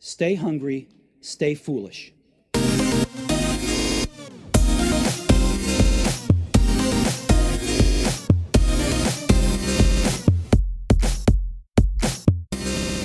Stay hungry, stay foolish.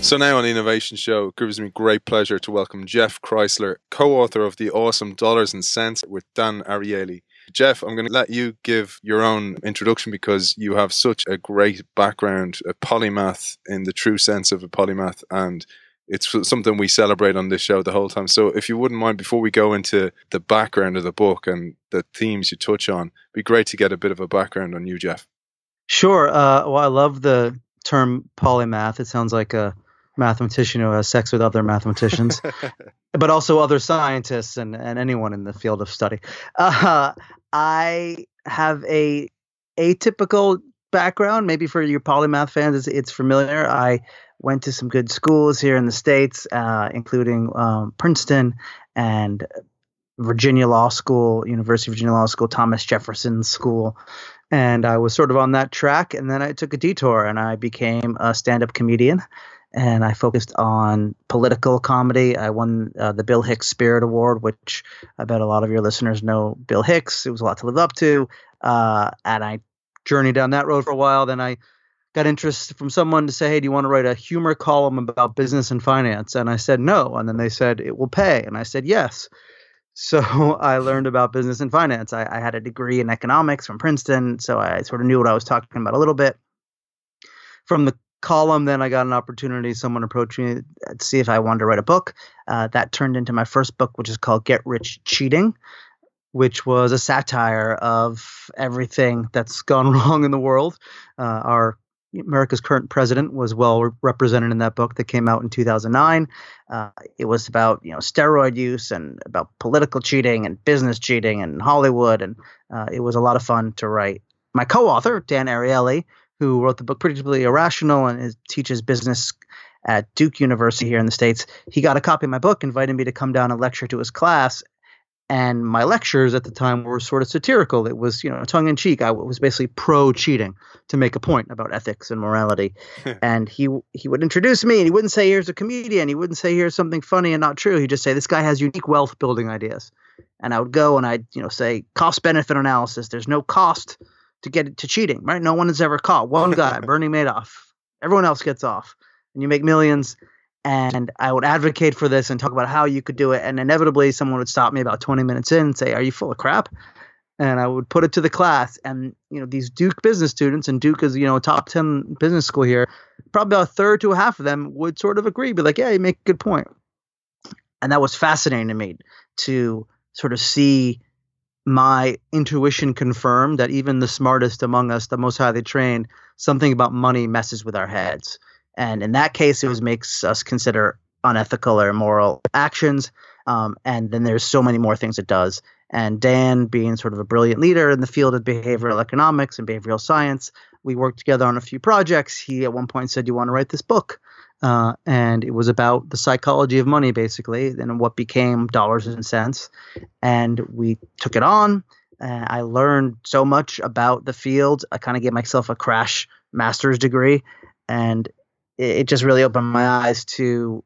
So now on the Innovation Show, it gives me great pleasure to welcome Jeff Kreisler, co-author of the awesome Dollars and Sense with Dan Ariely. Jeff, I'm going to let you give your own introduction because you have such a great background, a polymath in the true sense of a polymath, and it's something we celebrate on this show the whole time. So if you wouldn't mind, before we go into the background of the book and the themes you touch on, it'd be great to get a bit of a background on you, Jeff. Sure. Uh, well, I love the term polymath. It sounds like a mathematician who has sex with other mathematicians, but also other scientists and, and anyone in the field of study. Uh, I have a atypical background. Maybe for your polymath fans, it's, it's familiar. I went to some good schools here in the states, uh, including um, Princeton and Virginia Law School, University of Virginia Law School, Thomas Jefferson School. And I was sort of on that track. And then I took a detour and I became a stand up comedian and I focused on political comedy. I won uh, the Bill Hicks Spirit Award, which I bet a lot of your listeners know Bill Hicks. It was a lot to live up to. Uh, and I journeyed down that road for a while. Then I got interest from someone to say, Hey, do you want to write a humor column about business and finance? And I said, No. And then they said, It will pay. And I said, Yes. So I learned about business and finance. I, I had a degree in economics from Princeton. So I sort of knew what I was talking about a little bit. From the column, then I got an opportunity. Someone approached me to see if I wanted to write a book. Uh, that turned into my first book, which is called Get Rich Cheating, which was a satire of everything that's gone wrong in the world. Uh, our America's current president was well represented in that book that came out in 2009. Uh, it was about you know steroid use and about political cheating and business cheating and Hollywood, and uh, it was a lot of fun to write. My co-author Dan Ariely who wrote the book Predictably Irrational and is, teaches business at Duke University here in the States, he got a copy of my book, invited me to come down and lecture to his class. And my lectures at the time were sort of satirical. It was, you know, tongue in cheek. I was basically pro cheating to make a point about ethics and morality. and he he would introduce me, and he wouldn't say, "Here's a comedian." He wouldn't say, "Here's something funny and not true." He'd just say, "This guy has unique wealth building ideas." And I would go and I'd, you know, say cost benefit analysis. There's no cost to get to cheating, right? No one is ever caught. One guy, Bernie Madoff. Everyone else gets off, and you make millions. And I would advocate for this and talk about how you could do it. And inevitably, someone would stop me about 20 minutes in and say, "Are you full of crap?" And I would put it to the class. And you know, these Duke business students, and Duke is you know a top 10 business school here. Probably a third to a half of them would sort of agree, be like, "Yeah, you make a good point." And that was fascinating to me to sort of see my intuition confirmed that even the smartest among us, the most highly trained, something about money messes with our heads. And in that case, it was makes us consider unethical or immoral actions. Um, and then there's so many more things it does. And Dan, being sort of a brilliant leader in the field of behavioral economics and behavioral science, we worked together on a few projects. He at one point said, "You want to write this book?" Uh, and it was about the psychology of money, basically, and what became dollars and sense. And we took it on. Uh, I learned so much about the field. I kind of gave myself a crash master's degree, and it, just really opened my eyes to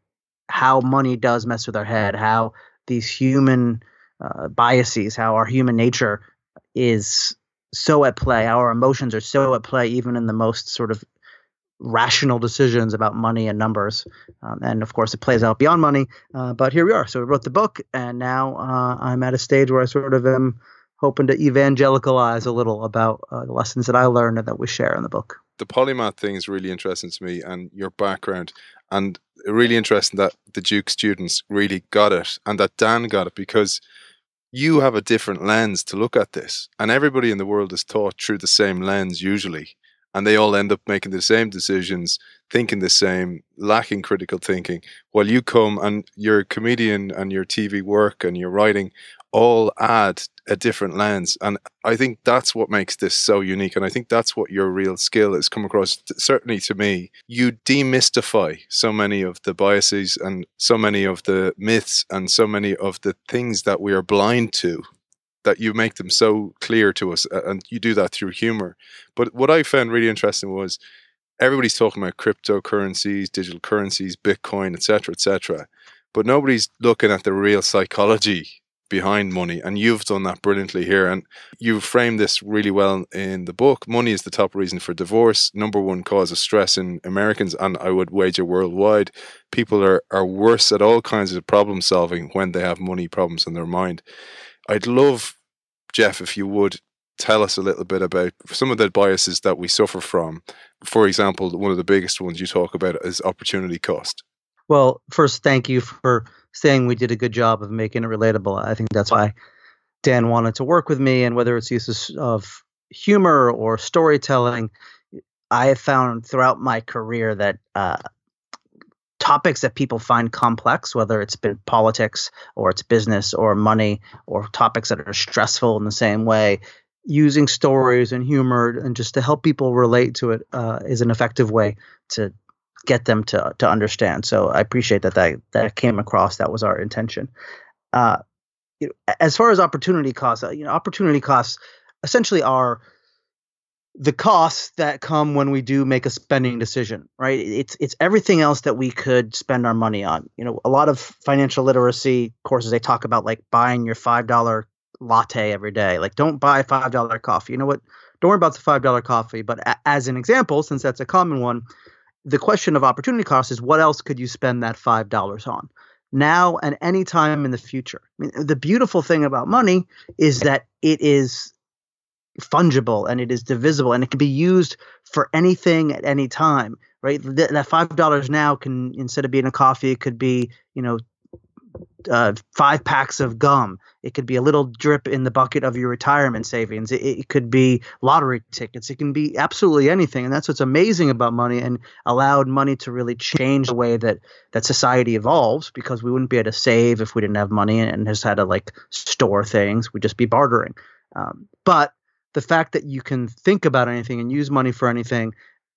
how money does mess with our head, how these human uh, biases, how our human nature is so at play, our emotions are so at play, even in the most sort of rational decisions about money and numbers. Um, and of course, it plays out beyond money. Uh, but here we are. So we wrote the book, and now uh, I'm at a stage where I sort of am hoping to evangelicalize a little about uh, the lessons that I learned and that we share in the book. The polymath thing is really interesting to me, and your background, and really interesting that the Duke students really got it, and that Dan got it because you have a different lens to look at this, and everybody in the world is taught through the same lens usually and they all end up making the same decisions, thinking the same, lacking critical thinking. While you come and your comedian and your TV work and your writing all add a different lens. And I think that's what makes this so unique. And I think that's what your real skill has come across. Certainly to me, you demystify so many of the biases and so many of the myths and so many of the things that we are blind to that you make them so clear to us and you do that through humor but what i found really interesting was everybody's talking about cryptocurrencies digital currencies bitcoin etc etc but nobody's looking at the real psychology behind money and you've done that brilliantly here and you've framed this really well in the book. Money is the top reason for divorce. Number one cause of stress in americans and i would wager worldwide people are, are worse at all kinds of problem solving when they have money problems in their mind. I'd love jeff if you would tell us a little bit about some of the biases that we suffer from. For example one of the biggest ones you talk about is opportunity cost. Well first thank you for saying we did a good job of making it relatable. I think that's why Dan wanted to work with me, and whether it's uses of humor or storytelling, I have found throughout my career that uh, topics that people find complex, whether it's been politics or it's business or money or topics that are stressful in the same way, using stories and humor and just to help people relate to it uh, is an effective way to get them to to understand. So I appreciate that that that came across. That was our intention. Uh, you know, as far as opportunity costs, uh, you know, opportunity costs essentially are the costs that come when we do make a spending decision, right? It's it's everything else that we could spend our money on. You know, a lot of financial literacy courses they talk about like buying your five dollar latte every day. Like, don't buy five dollar coffee. You know what? Don't worry about the five dollar coffee. But a- as an example, since that's a common one, the question of opportunity cost is what else could you spend that five dollars on? Now and any time in the future. I mean, the beautiful thing about money is that it is fungible and it is divisible and it can be used for anything at any time right? Th- that five dollars now can instead of being a coffee it could be you know uh, five packs of gum. It could be a little drip in the bucket of your retirement savings. It, it, could be lottery tickets. It can be absolutely anything. And that's what's amazing about money and allowed money to really change the way that that society evolves because we wouldn't be able to save if we didn't have money and just had to like store things. We'd just be bartering. Um, but the fact that you can think about anything and use money for anything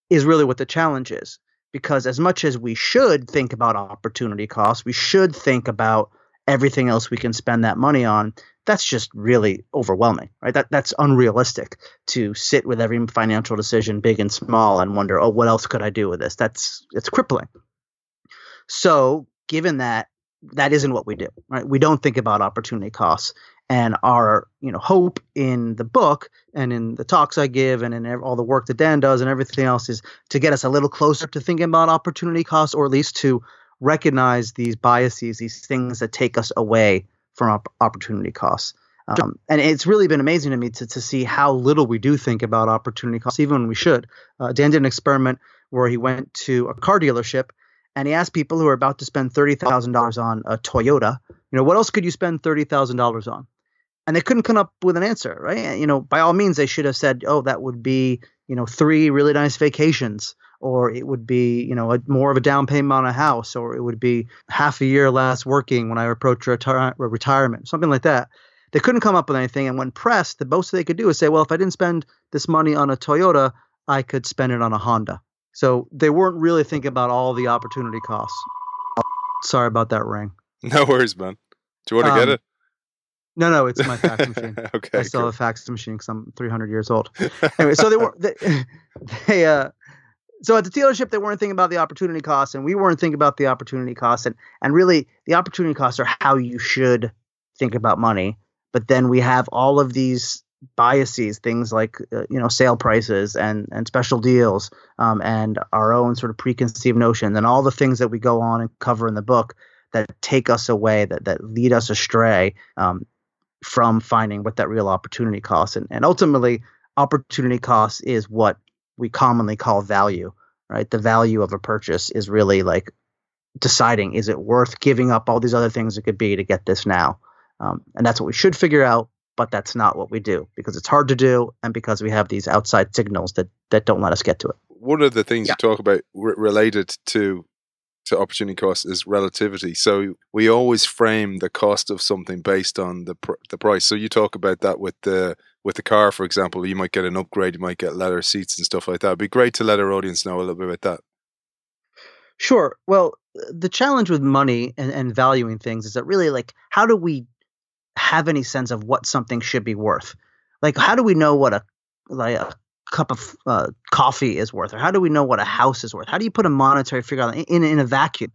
is really what the challenge is because as much as we should think about opportunity costs, we should think about everything else we can spend that money on. That's just really overwhelming, right? That that's unrealistic to sit with every financial decision, big and small, and wonder, oh, what else could I do with this? That's it's crippling. So, given that that isn't what we do, right? We don't think about opportunity costs, and our you know hope in the book and in the talks I give and in all the work that Dan does and everything else is to get us a little closer to thinking about opportunity costs or at least to recognize these biases, these things that take us away from op- opportunity costs. Um, and it's really been amazing to me to, to see how little we do think about opportunity costs, even when we should. Uh, Dan did an experiment where he went to a car dealership and he asked people who are about to spend $30,000 on a Toyota, you know, what else could you spend $30,000 on? And they couldn't come up with an answer, right? You know, by all means, they should have said, "Oh, that would be you know three really nice vacations." Or it would be, you know, a, more of a down payment on a house, or it would be half a year less working when I approach retire- retirement, something like that. They couldn't come up with anything, and when pressed, the most they could do is say, "Well, if I didn't spend this money on a Toyota, I could spend it on a Honda." So they weren't really thinking about all the opportunity costs. Sorry about that ring. No worries, man. Do you want to um, get it? No, no, it's my fax machine. okay, I still cool. have a fax machine because I'm 300 years old. anyway, so they were they, they uh, so at the dealership they weren't thinking about the opportunity costs, and we weren't thinking about the opportunity costs, and and really the opportunity costs are how you should think about money. But then we have all of these biases, things like uh, you know sale prices and and special deals, um, and our own sort of preconceived notions, and all the things that we go on and cover in the book that take us away, that that lead us astray. Um, from finding what that real opportunity cost and, and ultimately opportunity cost is what we commonly call value right? The value of a purchase is really like deciding is it worth giving up all these other things it could be to get this now? Um, and that's what we should figure out but that's not what we do because it's hard to do and because we have these outside signals that that don't let us get to it. One of the things yeah. you talk about r- related to to opportunity cost is relativity. So we always frame the cost of something based on the pr- the price. So you talk about that with the with the car, for example. You might get an upgrade, you might get leather seats and stuff like that. It'd be great to let our audience know a little bit about that. Sure. Well, the challenge with money and, and valuing things is that really like how do we have any sense of what something should be worth? Like how do we know what a like a cup of uh, coffee is worth, or how do we know what a house is worth? How do you put a monetary figure on in, in a vacuum?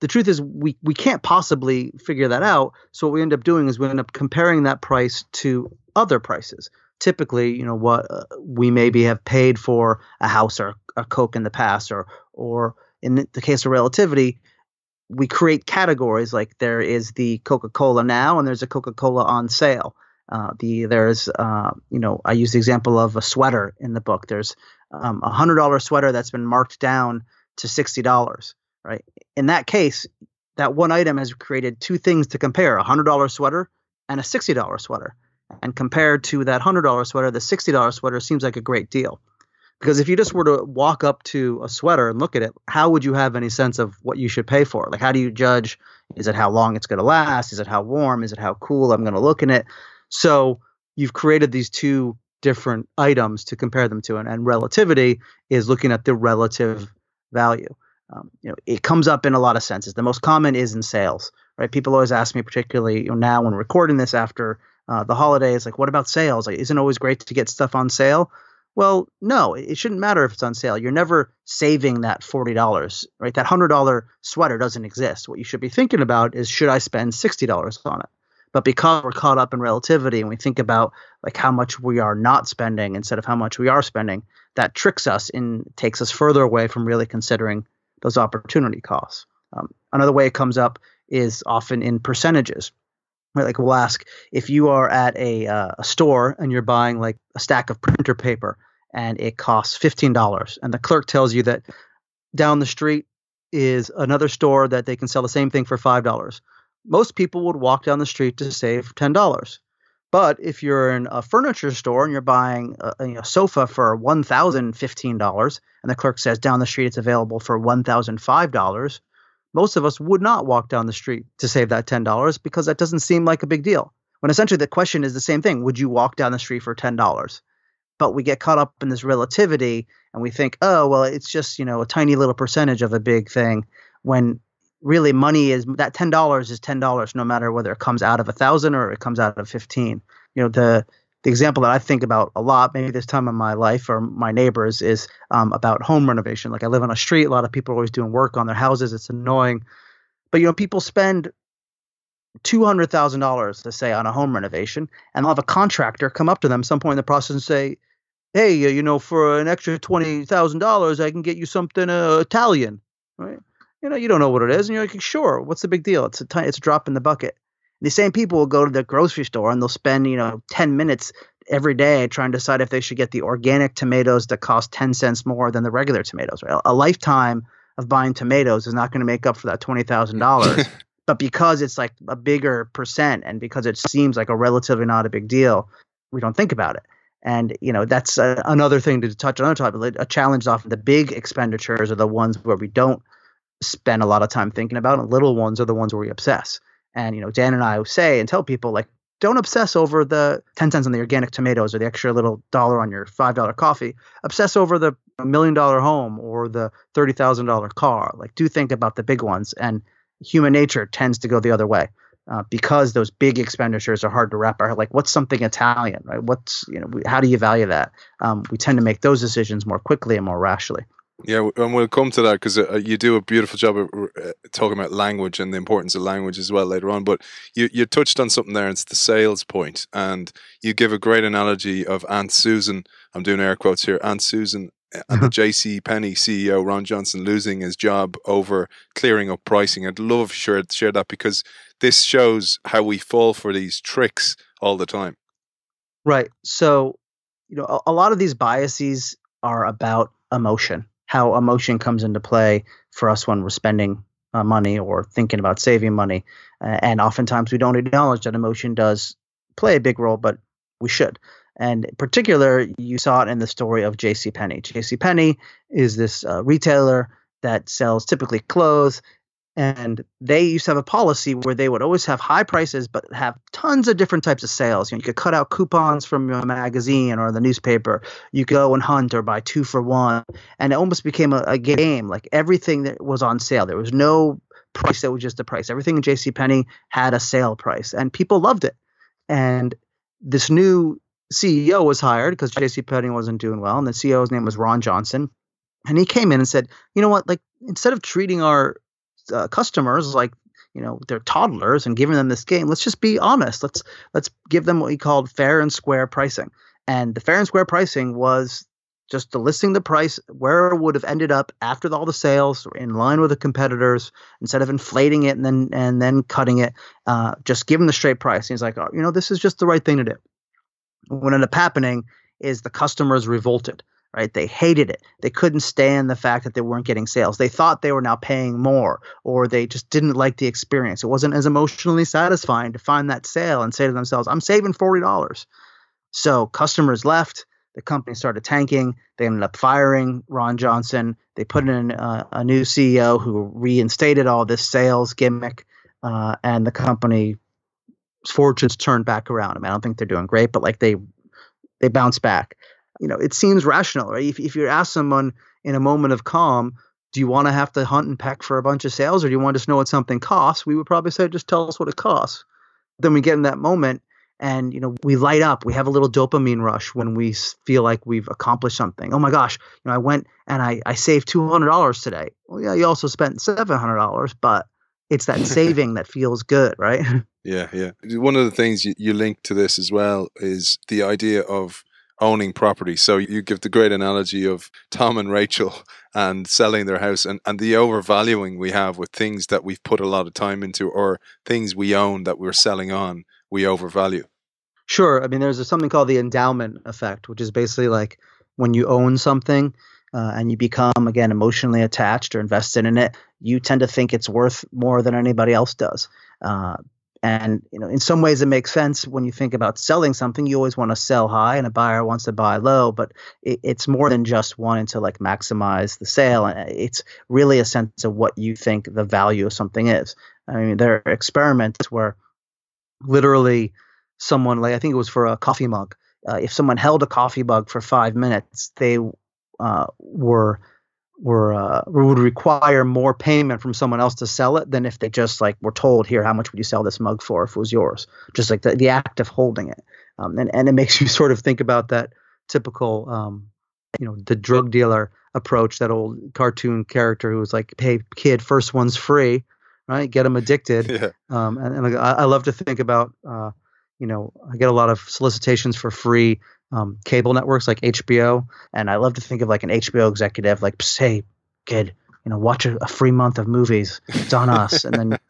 The truth is we we can't possibly figure that out. So what we end up doing is we end up comparing that price to other prices. Typically, you know what uh, we maybe have paid for a house or a Coke in the past, or or in the case of relativity, we create categories like there is the Coca-Cola now and there's a Coca-Cola on sale. Uh, the there's uh, you know I use the example of a sweater in the book. There's um, a hundred dollar sweater that's been marked down to sixty dollars. Right. In that case, that one item has created two things to compare: a hundred dollar sweater and a sixty dollar sweater. And compared to that hundred dollar sweater, the sixty dollar sweater seems like a great deal. Because if you just were to walk up to a sweater and look at it, how would you have any sense of what you should pay for? Like, how do you judge? Is it how long it's going to last? Is it how warm? Is it how cool I'm going to look in it? So you've created these two different items to compare them to, and, and relativity is looking at the relative value. Um, you know, it comes up in a lot of senses. The most common is in sales, right? People always ask me, particularly you know, now when recording this after uh, the holidays, like, what about sales? Like, isn't it always great to get stuff on sale? Well, no, it shouldn't matter if it's on sale. You're never saving that $40, right? That $100 sweater doesn't exist. What you should be thinking about is should I spend $60 on it? But because we're caught up in relativity and we think about like how much we are not spending instead of how much we are spending, that tricks us and takes us further away from really considering those opportunity costs. Um, another way it comes up is often in percentages. Right, like we'll ask if you are at a, uh, a store and you're buying like a stack of printer paper and it costs $15 and the clerk tells you that down the street is another store that they can sell the same thing for $5 most people would walk down the street to save $10 but if you're in a furniture store and you're buying a, sofa for $1015 and the clerk says down the street it's available for $1005 most of us would not walk down the street to save that $10 because that doesn't seem like a big deal. When essentially the question is the same thing. Would you walk down the street for $10 but we get caught up in this relativity and we think, oh, well, it's just, you know, a tiny little percentage of a big thing when really money is that $10 is $10 no matter whether it comes out of a thousand or it comes out of 15. You know, the, the example that I think about a lot, maybe this time in my life or my neighbors, is um, about home renovation. Like I live on a street, a lot of people are always doing work on their houses. It's annoying, but you know, people spend two hundred thousand dollars, to say, on a home renovation, and they'll have a contractor come up to them some point in the process and say, "Hey, uh, you know, for an extra twenty thousand dollars, I can get you something uh, Italian." Right? You know, you don't know what it is, and you're like, "Sure, what's the big deal? It's a t- it's a drop in the bucket." The same people will go to the grocery store and they'll spend, you know, ten minutes every day trying to decide if they should get the organic tomatoes that cost ten cents more than the regular tomatoes. Right? A lifetime of buying tomatoes is not going to make up for that twenty thousand dollars. but because it's like a bigger percent and because it seems like a relatively not a big deal, we don't think about it. And you know that's a, another thing to touch on. Another topic. A challenge is often the big expenditures are the ones where we don't spend a lot of time thinking about, and little ones are the ones where we obsess. And you know, Dan and I say and tell people like, don't obsess over the 10 cents on the organic tomatoes or the extra little dollar on your $5 coffee. Obsess over the million dollar home or the $30,000 car. Like, do think about the big ones. And human nature tends to go the other way uh, because those big expenditures are hard to wrap our like what's something Italian, right? What's you know how do you value that? Um, we tend to make those decisions more quickly and more rationally. Yeah, and we'll come to that because uh, you do a beautiful job of uh, talking about language and the importance of language as well later on. But you, you touched on something there, and it's the sales point. And you give a great analogy of Aunt Susan. I'm doing air quotes here. Aunt Susan and the J.C. Penney CEO Ron Johnson losing his job over clearing up pricing. I'd love to share, share that because this shows how we fall for these tricks all the time. Right. So, you know, a, a lot of these biases are about emotion, how emotion comes into play for us when we're spending uh, money or thinking about saving money. Uh, and oftentimes we don't acknowledge that emotion does play a big role, but we should. And in particular, you saw it in the story of J.C. Penney. J.C. Penney is this uh, retailer that sells typically clothes, and they used to have a policy where they would always have high prices, but have tons of different types of sales. You, know, you could cut out coupons from your magazine or the newspaper. You go and hunt or buy two for one, and it almost became a, a game. Like everything that was on sale, there was no price that was just a price. Everything in J.C. Penney had a sale price, and people loved it. And this new CEO was hired because J.C. Penney wasn't doing well, and the CEO's name was Ron Johnson. And he came in and said, "You know what? Like instead of treating our uh, customers like you know they're toddlers and giving them this game let's just be honest. Let's let's give them what we called fair and square pricing. And the fair and square pricing was just the listing the price where it would have ended up after all the sales in line with the competitors instead of inflating it and then and then cutting it uh, just give them the straight price. And he's like oh, you know this is just the right thing to do. What ended up happening is the customers revolted right they hated it they couldn't stand the fact that they weren't getting sales they thought they were now paying more or they just didn't like the experience it wasn't as emotionally satisfying to find that sale and say to themselves i'm saving $40 so customers left the company started tanking. They ended up firing Ron Johnson. They put in a, a new CEO who reinstated all this sales gimmick, uh, and the company fortunes turned back around. I mean, I don't think they're doing great, but like they they bounce back. You know, it seems rational, right? If if you ask someone in a moment of calm, do you want to have to hunt and peck for a bunch of sales, or do you want to just know what something costs? We would probably say, just tell us what it costs. Then we get in that moment and you know we light up we have a little dopamine rush when we feel like we've accomplished something oh my gosh you know i went and i, I saved $200 today well yeah you also spent $700 but it's that saving that feels good right yeah yeah one of the things you, you link to this as well is the idea of owning property so you give the great analogy of tom and rachel and selling their house and, and the overvaluing we have with things that we've put a lot of time into or things we own that we're selling on we overvalue. Sure. I mean, there's something called the endowment effect, which is basically like when you own something uh, and you become, again, emotionally attached or invested in it, you tend to think it's worth more than anybody else does. Uh, and you know, in some ways, it makes sense when you think about selling something. You always want to sell high, and a buyer wants to buy low. But it, it's more than just wanting to like maximize the sale. It's really a sense of what you think the value of something is. I mean, there are experiments where literally someone like I think it was for a coffee mug. Uh, if someone held a coffee mug for five minutes, they uh, were were uh, would require more payment from someone else to sell it than if they just like were told here how much would you sell this mug for if it was yours just like the, the act of holding it um, and and it makes you sort of think about that typical um, you know the drug dealer approach that old cartoon character who was like hey kid first one's free right? Get them addicted. Yeah. Um, and, and I, I, love to think about, uh, you know, I get a lot of solicitations for free um, cable networks like HBO, and I love to think of like an HBO executive, like, say, kid, you know, watch a, a free month of movies. It's on us, and then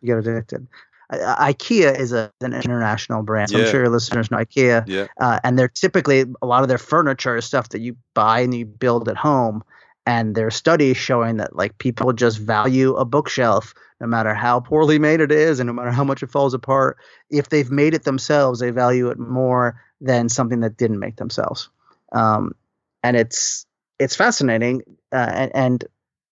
you get addicted. I, IKEA is a, an international brand. So yeah. I'm sure your listeners know IKEA. Yeah. Uh, and they're typically a lot of their furniture is stuff that you buy and you build at home. And there are studies showing that like people just value a bookshelf no matter how poorly made it is and no matter how much it falls apart, if they've made it themselves, they value it more than something that didn't make themselves. Um, and it's it's fascinating, uh, and, and,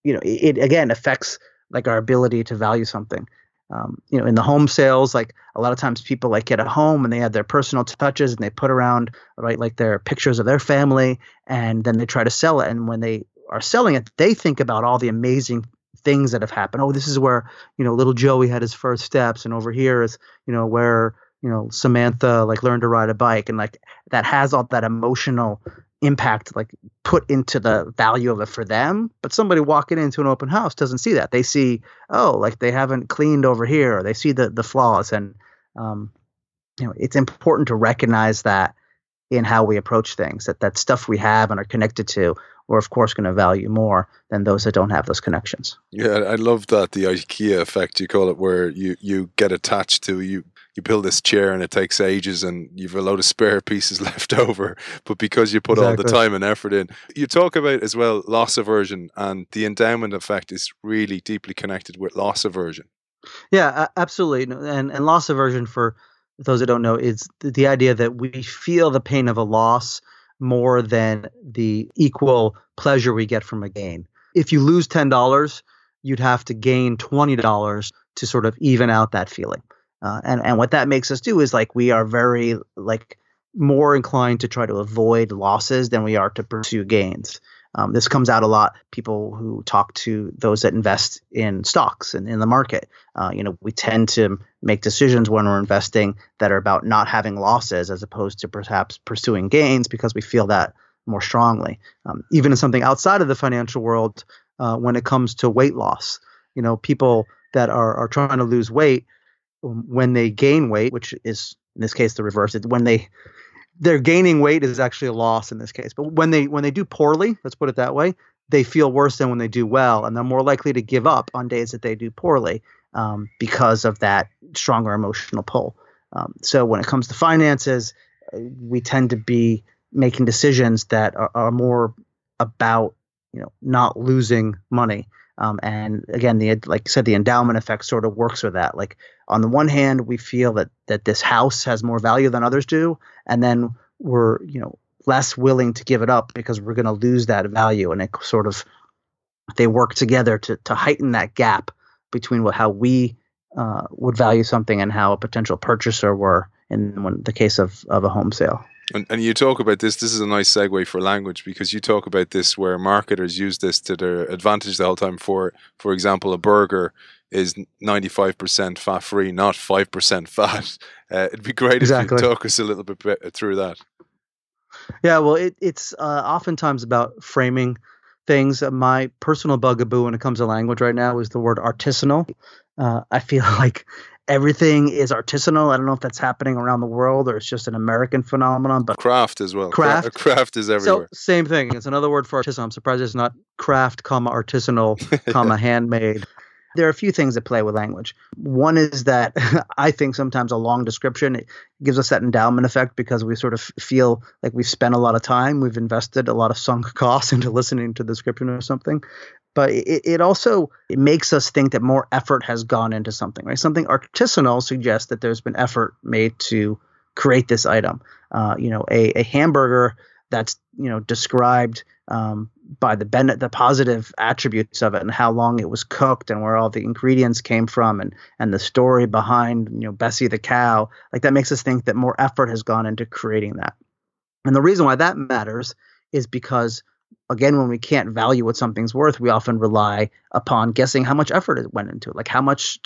you know it, it, again affects like our ability to value something. Um, you know, in the home sales, like a lot of times people like get a home and they have their personal touches and they put around right like their pictures of their family, and then they try to sell it. And when they are selling it, they think about all the amazing things that have happened. Oh, this is where you know little Joey had his first steps, and over here is you know where you know Samantha like learned to ride a bike, and like that has all that emotional impact like put into the value of it for them but somebody walking into an open house doesn't see that they see oh like they haven't cleaned over here or they see the the flaws and um you know it's important to recognize that in how we approach things that that stuff we have and are connected to we're of course going to value more than those that don't have those connections. Yeah, I love that the IKEA effect you call it, where you you get attached to you. You build this chair and it takes ages, and you've a load of spare pieces left over. But because you put exactly. all the time and effort in, you talk about as well loss aversion, and the endowment effect is really deeply connected with loss aversion. Yeah, absolutely, and and loss aversion for those that don't know is the idea that we feel the pain of a loss more than the equal pleasure we get from a gain. If you lose $10, you'd have to gain $20 to sort of even out that feeling. Uh, and and what that makes us do is like we are very like more inclined to try to avoid losses than we are to pursue gains. Um, this comes out a lot. People who talk to those that invest in stocks and in the market, uh, you know, we tend to make decisions when we're investing that are about not having losses as opposed to perhaps pursuing gains because we feel that more strongly. Um, even in something outside of the financial world, uh, when it comes to weight loss, You know, people that are are trying to lose weight when they gain weight, which is in this case the reverse. When they they're gaining weight is actually a loss in this case. But when they when they do poorly, let's put it that way, they feel worse than when they do well, and they're more likely to give up on days that they do poorly um, because of that stronger emotional pull. Um, so when it comes to finances, uh, we tend to be making decisions that are, are more about you know not losing money. Um, and again, the like I said, the endowment effect sort of works with that. Like on the one hand, we feel that that this house has more value than others do, and then we're you know less willing to give it up because we're going to lose that value, and it sort of they work together to to heighten that gap between what how we uh, would value something and how a potential purchaser were in the case of of a home sale. And, and you talk about this. This is a nice segue for language because you talk about this where marketers use this to their advantage the whole time. For for example, a burger is ninety five percent fat free, not five percent fat. Uh, it'd be great exactly. if you could talk us a little bit through that. Yeah, well, it, it's uh, oftentimes about framing things. My personal bugaboo when it comes to language right now is the word artisanal. Uh, I feel like everything is artisanal. I don't know if that's happening around the world or it's just an American phenomenon, but craft as well. Craft, craft is everywhere. So same thing. It's another word for artisanal. I'm surprised it's not craft, comma artisanal, comma handmade. There are a few things that play with language. One is that I think sometimes a long description gives us that endowment effect because we sort of feel like we've spent a lot of time, we've invested a lot of sunk costs into listening to the description or something. But it, it also it makes us think that more effort has gone into something, right? Something artisanal suggests that there's been effort made to create this item. Uh, you know, a, a hamburger that's you know described um, by the ben- the positive attributes of it and how long it was cooked and where all the ingredients came from and and the story behind you know Bessie the cow like that makes us think that more effort has gone into creating that and the reason why that matters is because again when we can't value what something's worth we often rely upon guessing how much effort it went into it like how much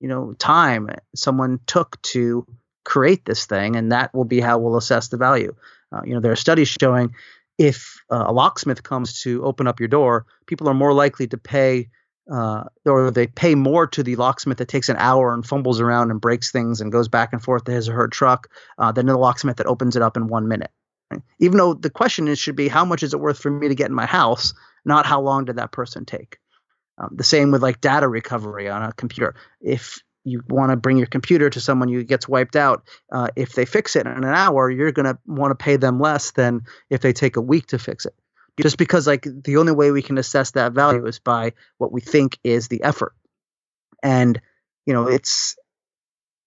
you know time someone took to create this thing and that will be how we'll assess the value uh, you know there are studies showing if uh, a locksmith comes to open up your door, people are more likely to pay uh, or they pay more to the locksmith that takes an hour and fumbles around and breaks things and goes back and forth to his or her truck uh, than the locksmith that opens it up in one minute. Even though the question is should be how much is it worth for me to get in my house, not how long did that person take. Um, the same with like data recovery on a computer. If you want to bring your computer to someone who gets wiped out, uh, if they fix it in an hour, you're going to want to pay them less than if they take a week to fix it. Just because like the only way we can assess that value is by what we think is the effort, and you know it's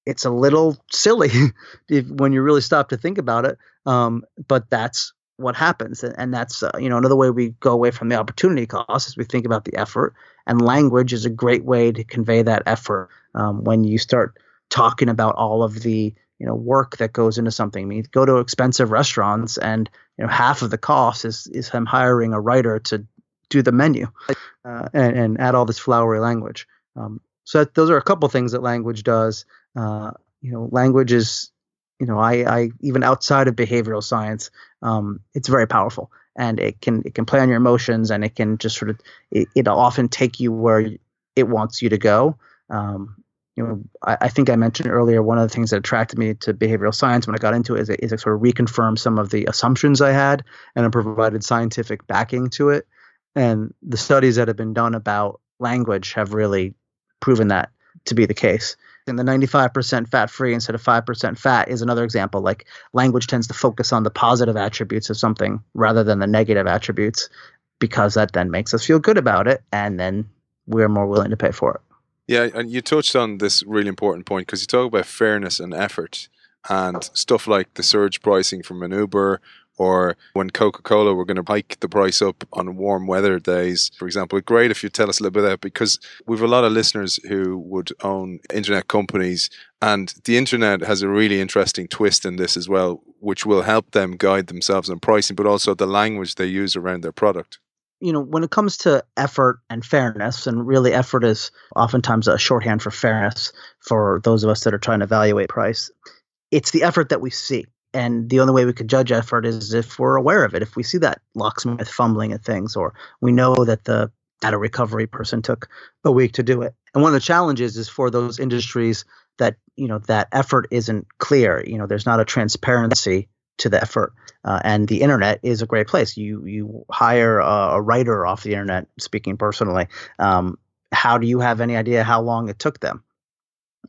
it's a little silly if, when you really stop to think about it. Um, but that's what happens, and, and that's uh, you know another way we go away from the opportunity cost is we think about the effort, and language is a great way to convey that effort um, when you start talking about all of the you know work that goes into something. I mean, go to expensive restaurants, and you know half of the cost is is him hiring a writer to do the menu uh, and, and, add all this flowery language. Um, so that, those are a couple things that language does. Uh, you know, language is you know I, I even outside of behavioral science, um, it's very powerful and it can it can play on your emotions and it can just sort of it, it'll often take you where it wants you to go. Um, you know, I, I, think I mentioned earlier one of the things that attracted me to behavioral science when I got into it is it, is it sort of reconfirmed some of the assumptions I had and it provided scientific backing to it. And the studies that have been done about language have really proven that to be the case. And the 95% fat free instead of 5% fat is another example. Like language tends to focus on the positive attributes of something rather than the negative attributes because that then makes us feel good about it. And then we're more willing to pay for it. Yeah, and you touched on this really important point because you talk about fairness and effort and stuff like the surge pricing from an Uber or when Coca Cola were going to hike the price up on warm weather days, for example. Great if you tell us a little bit about because we've a lot of listeners who would own internet companies, and the internet has a really interesting twist in this as well, which will help them guide themselves on pricing, but also the language they use around their product you know, when it comes to effort and fairness, and really effort is oftentimes a shorthand for fairness for those of us that are trying to evaluate price, it's the effort that we see. And the only way we could judge effort is if we're aware of it. If we see that locksmith fumbling at things, or we know that the data recovery person took a week to do it. And one of the challenges is for those industries that you know that effort isn't clear. You know, there's not a transparency to the effort. Uh, and the internet is a great place. You you hire a, a writer off the internet. Speaking personally, um, how do you have any idea how long it took them?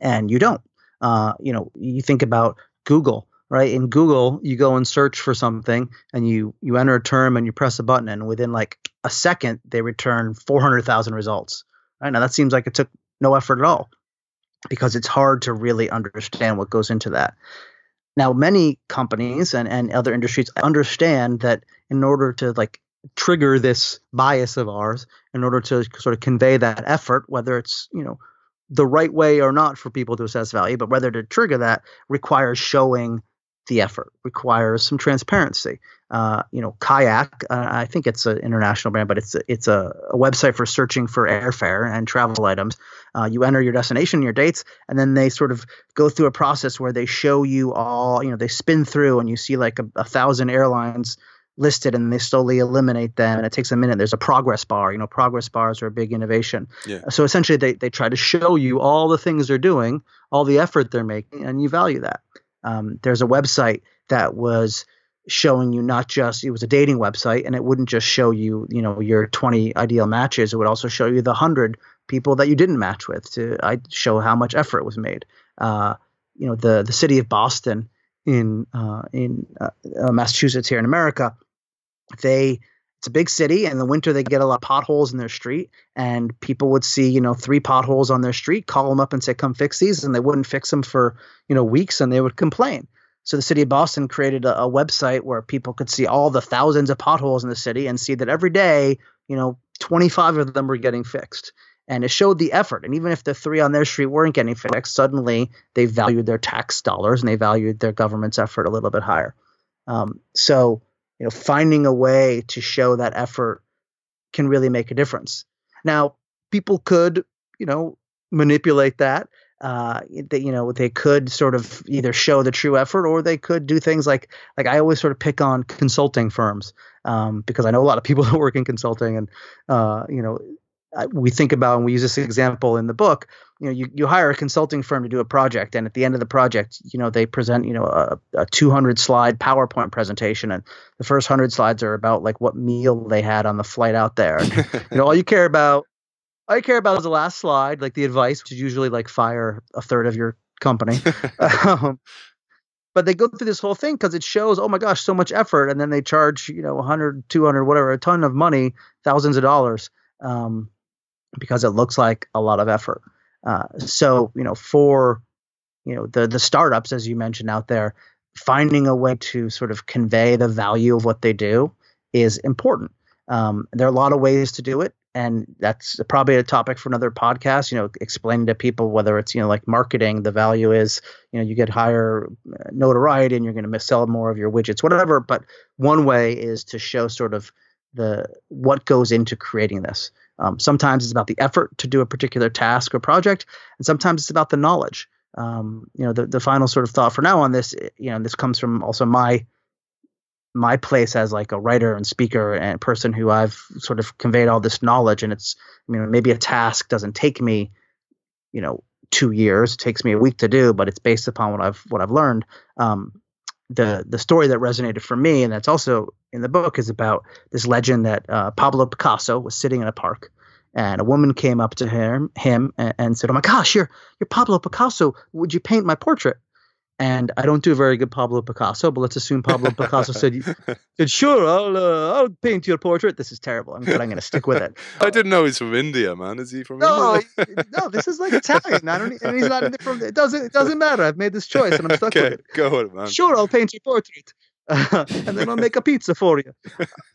And you don't. Uh, you know, you think about Google, right? In Google, you go and search for something, and you you enter a term, and you press a button, and within like a second, they return four hundred thousand results. Right now, that seems like it took no effort at all, because it's hard to really understand what goes into that. Now, many companies and, and other industries understand that in order to like trigger this bias of ours, in order to sort of convey that effort, whether it's, you know, the right way or not for people to assess value, but whether to trigger that requires showing the effort, requires some transparency. Uh, you know, Kayak, uh, I think it's an international brand, but it's a, it's a, a website for searching for airfare and travel items. Uh, you enter your destination, your dates, and then they sort of go through a process where they show you all, you know, they spin through and you see like a, a thousand airlines listed and they slowly eliminate them and it takes a minute there's a progress bar you know progress bars are a big innovation Yeah. so essentially they, they try to show you all the things they're doing all the effort they're making and you value that um, there's a website that was showing you not just it was a dating website and it wouldn't just show you you know your 20 ideal matches. It would also show you the 100 people that you didn't match with to I show how much effort was made. Uh, you know the the city of Boston in uh, in uh, uh, Massachusetts here in America they it's a big city and in the winter they get a lot of potholes in their street and people would see you know three potholes on their street call them up and say come fix these and they wouldn't fix them for you know weeks and they would complain. So the city of boston created a, a website where people could see all the thousands of potholes in the city and see that every day you know 25 of them were getting fixed. And it showed the effort and even if the three on their street weren't getting fixed suddenly they valued their tax dollars and they valued their government's effort a little bit higher. Um, so you know finding a way to show that effort can really make a difference. Now people could you know manipulate that uh, they, you know they could sort of either show the true effort or they could do things like like I always sort of pick on consulting firms um, because I know a lot of people that work in consulting and uh, you know we think about and we use this example in the book you know you, you hire a consulting firm to do a project and at the end of the project you know they present you know a, a 200 slide powerpoint presentation and the first 100 slides are about like what meal they had on the flight out there. And, you know all you care about all you care about is the last slide like the advice which is usually like fire a third of your company. Um, but they go through this whole thing because it shows oh my gosh so much effort and then they charge you know 100 200 whatever a ton of money thousands of dollars. Um, because it looks like a lot of effort. Uh, so you know for you know the the startups as you mentioned out there finding a way to sort of convey the value of what they do is important. Um, there are a lot of ways to do it and that's probably a topic for another podcast you know explaining to people whether it's you know like marketing the value is you know you get higher uh, notoriety and you're going to sell more of your widgets whatever but one way is to show sort of the what goes into creating this um, sometimes it's about the effort to do a particular task or project and sometimes it's about the knowledge. Um, you know the, the final sort of thought for now on this you know this comes from also my my place as like a writer and speaker and person who I've sort of conveyed all this knowledge and it's you know maybe a task doesn't take me you know two years. It takes me a week to do but it's based upon what I've what I've learned. Um, the the story that resonated for me and that's also in the book is about this legend that uh, Pablo Picasso was sitting in a park and a woman came up to him him and, and said oh my gosh you're you're Pablo Picasso. Would you paint my portrait and I don't do a very good Pablo Picasso, but let's assume Pablo Picasso said, said "Sure, I'll uh, I'll paint your portrait." This is terrible, I'm, but I'm going to stick with it. I didn't know he's from India, man. Is he from No, India? no, this is like Italian. I don't, and he's not from. It doesn't. It doesn't matter. I've made this choice, and I'm stuck okay, with it. go it, man. Sure, I'll paint your portrait, and then I'll make a pizza for you.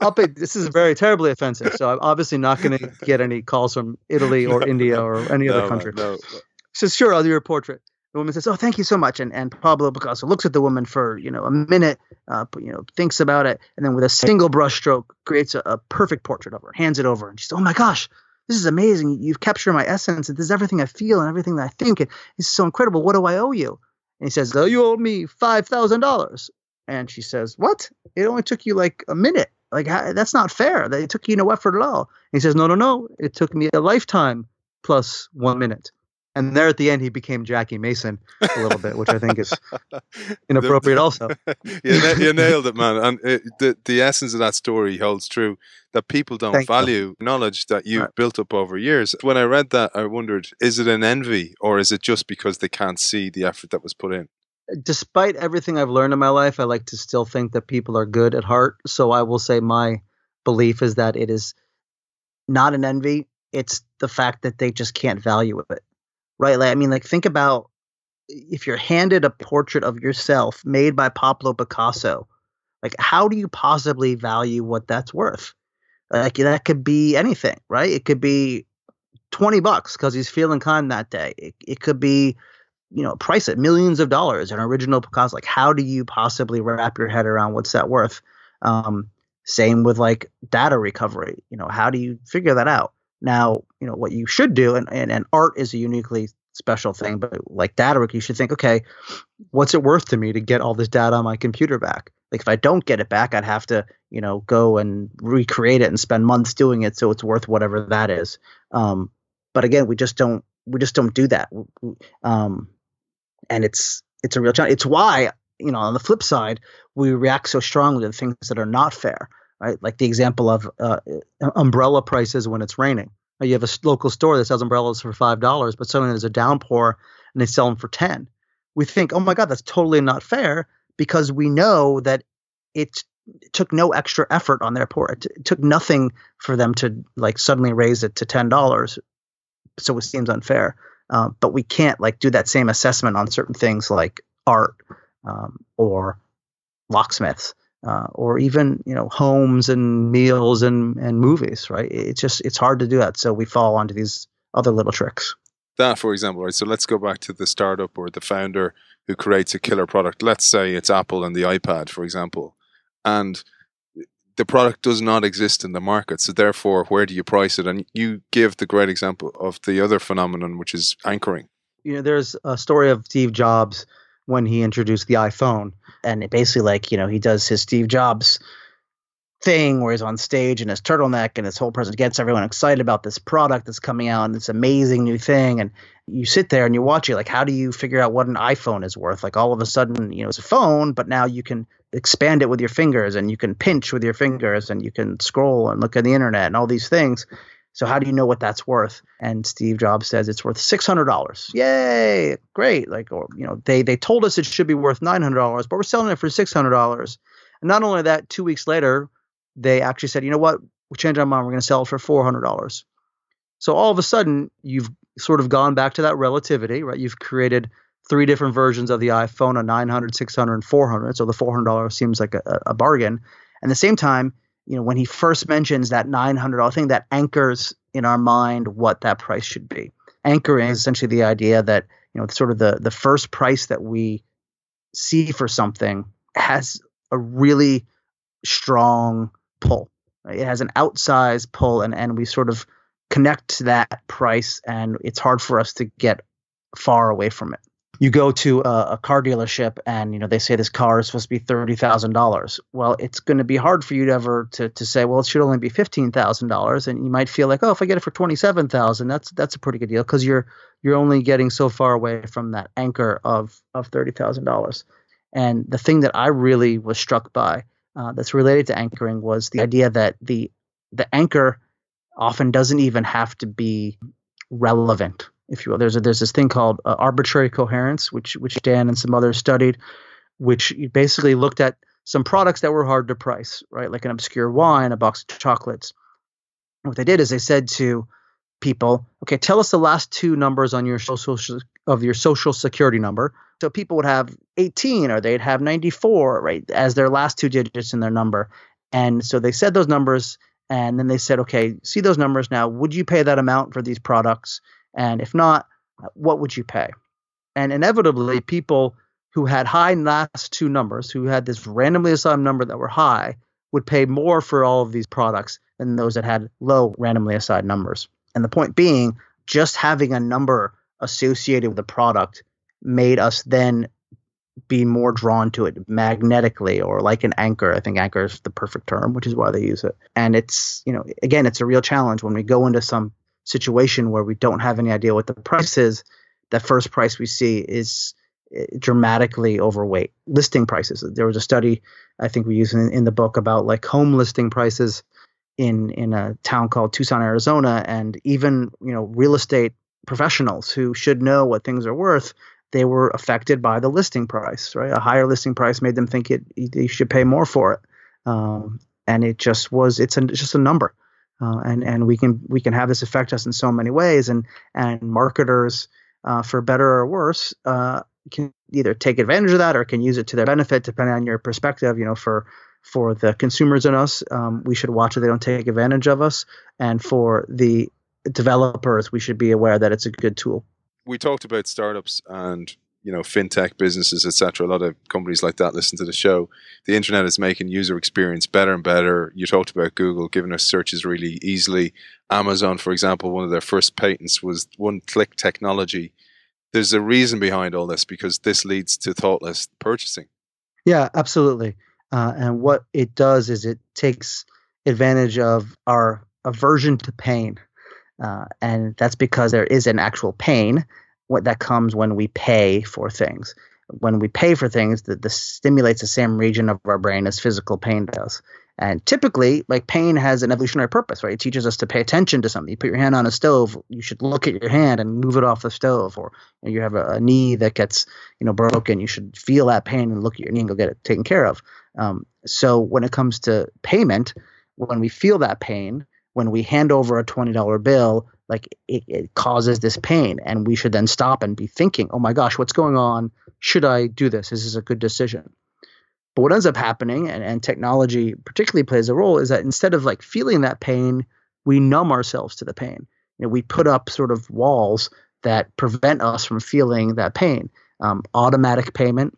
I'll pay. This is very terribly offensive, so I'm obviously not going to get any calls from Italy or India or any no, other country. no. He says, "Sure, I'll do your portrait." The woman says, "Oh, thank you so much." And and Pablo Picasso looks at the woman for you know a minute, uh, you know, thinks about it, and then with a single brushstroke creates a, a perfect portrait of her, hands it over, and she says, "Oh my gosh, this is amazing! You've captured my essence, and this is everything I feel and everything that I think, and this so incredible. What do I owe you?" And he says, "Oh, you owe me five thousand dollars." And she says, "What? It only took you like a minute." Like that's not fair. That It took you no effort at all. He says, no, no, no. It took me a lifetime plus one minute. And there at the end, he became Jackie Mason a little bit, which I think is inappropriate. Also, you, na- you nailed it, man. And it, the the essence of that story holds true. That people don't Thank you. value knowledge that you've Right. built up over years. When I read that, I wondered: is it an envy, or is it just because they can't see the effort that was put in? despite everything I've learned in my life, I like to still think that people are good at heart. So I will say my belief is that it is not an envy. It's the fact that they just can't value it. Right? Like I mean, like think about if you're handed a portrait of yourself made by Pablo Picasso, like how do you possibly value what that's worth? Like that could be anything, right? It could be 20 bucks because he's feeling kind that day. It, it could be you know, price it millions of dollars, an original Picasso. Like, how do you possibly wrap your head around what's that worth? Um, same with like data recovery. You know, how do you figure that out? Now, you know, what you should do, and, and, and art is a uniquely special thing, but like data, rec- you should think, okay, what's it worth to me to get all this data on my computer back? Like, if I don't get it back, I'd have to, you know, go and recreate it and spend months doing it, so it's worth whatever that is. Um, but again, we just don't, we just don't do that. Um, and it's it's a real challenge. It's why you know on the flip side we react so strongly to things that are not fair, right? Like the example of uh, umbrella prices when it's raining. You have a local store that sells umbrellas for five dollars, but suddenly there's a downpour and they sell them for ten. We think, oh my god, that's totally not fair because we know that it took no extra effort on their part. It, it took nothing for them to like suddenly raise it to ten dollars, so it seems unfair. Um, but we can't like do that same assessment on certain things like art um, or locksmiths uh, or even you know homes and meals and and movies right it's just it's hard to do that so we fall onto these other little tricks That, for example, right? So let's go back to the startup or the founder who creates a killer product. Let's say it's Apple and the iPad, for example, and the product does not exist in the market. So therefore, where do you price it? And you give the great example of the other phenomenon, which is anchoring. you know there's a story of steve jobs when he introduced the iphone. And it basically like you know he does his steve jobs thing where he's on stage in his turtleneck and his whole person gets everyone excited about this product that's coming out and this amazing new thing. And you sit there and you watch it like how do you figure out what an iphone is worth? Like all of a sudden you know it's a phone but now you can expand it with your fingers and you can pinch with your fingers and you can scroll and look at the internet and all these things so how do you know what that's worth? And Steve Jobs says it's worth six hundred dollars. Yay, great! Like, or you know, they they told us it should be worth nine hundred dollars, but we're selling it for six hundred dollars. And not only that, two weeks later, they actually said, you know what, we changed our mind. We're going to sell it for four hundred dollars. So all of a sudden, you've sort of gone back to that relativity, right? You've created three different versions of the iPhone, a 900, 600, and 400. So the $400 seems like a, a bargain. And at the same time, you know, when he first mentions that $900 thing, that anchors in our mind what that price should be. Anchoring is essentially the idea that, you know, sort of the, the first price that we see for something has a really strong pull. Right? It has an outsized pull, and, and we sort of connect to that price, and it's hard for us to get far away from it you go to a, a, car dealership and you know they say this car is supposed to be thirty thousand dollars. Well, it's going to be hard for you to ever to, to say, well, it should only be fifteen thousand dollars, and you might feel like, oh, if I get it for twenty seven thousand, that's that's a pretty good deal because you're you're only getting so far away from that anchor of of thirty thousand dollars. And the thing that I really was struck by uh, that's related to anchoring was the idea that the the anchor often doesn't even have to be relevant if you will. There's a, there's this thing called uh, arbitrary coherence, which which Dan and some others studied, which basically looked at some products that were hard to price, right, like an obscure wine, a box of chocolates. What they did is they said to people, okay, tell us the last two numbers on your social of your social security number. So people would have 18 or they'd have 94, right, as their last two digits in their number. And so they said those numbers, and then they said, okay, see those numbers now. Would you pay that amount for these products? And if not, uh, what would you pay? And inevitably, people who had high last two numbers, who had this randomly assigned number that were high, would pay more for all of these products than those that had low randomly assigned numbers. And the point being, just having a number associated with the product made us then be more drawn to it magnetically or like an anchor. I think anchor is the perfect term, which is why they use it. And it's, you know, again, it's a real challenge when we go into some situation where we don't have any idea what the price is. The first price we see is eh, dramatically overweight listing prices. There was a study I think we use in, in the book about like home listing prices in in a town called Tucson, Arizona, and even you know real estate professionals who should know what things are worth they were affected by the listing price, right? A higher listing price made them think it they should pay more for it, um, and it just was it's, it's just a number, uh, and and we can we can have this affect us in so many ways, and and marketers, uh, for better or worse, uh, can either take advantage of that or can use it to their benefit, depending on your perspective. You know, for for the consumers in us, um, we should watch that they don't take advantage of us, and for the developers, we should be aware that it's a good tool we talked about startups and you know fintech businesses etc a lot of companies like that listen to the show. The internet is making user experience better and better. You talked about google giving us searches really easily. Amazon for example one of their first patents was one click technology. There's a reason behind all this because this leads to thoughtless purchasing. Yeah absolutely. Uh, and what it does is it takes advantage of our aversion to pain. Uh, and that's because there is an actual pain what that comes when we pay for things. When we pay for things, that this stimulates the same region of our brain as physical pain does. And typically, like pain has an evolutionary purpose, right? It teaches us to pay attention to something. You put your hand on a stove, you should look at your hand and move it off the stove. Or you, know, you have a, a, knee that gets, you know, broken, you should feel that pain and look at your knee and go get it taken care of. Um, so when it comes to payment, when we feel that pain, when we hand over a $20 bill, like it, it, causes this pain. And we should then stop and be thinking, oh my gosh, what's going on? Should I do this? Is this a good decision? But what ends up happening, and, and technology particularly plays a role, is that instead of like feeling that pain, we numb ourselves to the pain. You know, we put up sort of walls that prevent us from feeling that pain. Um, automatic payment,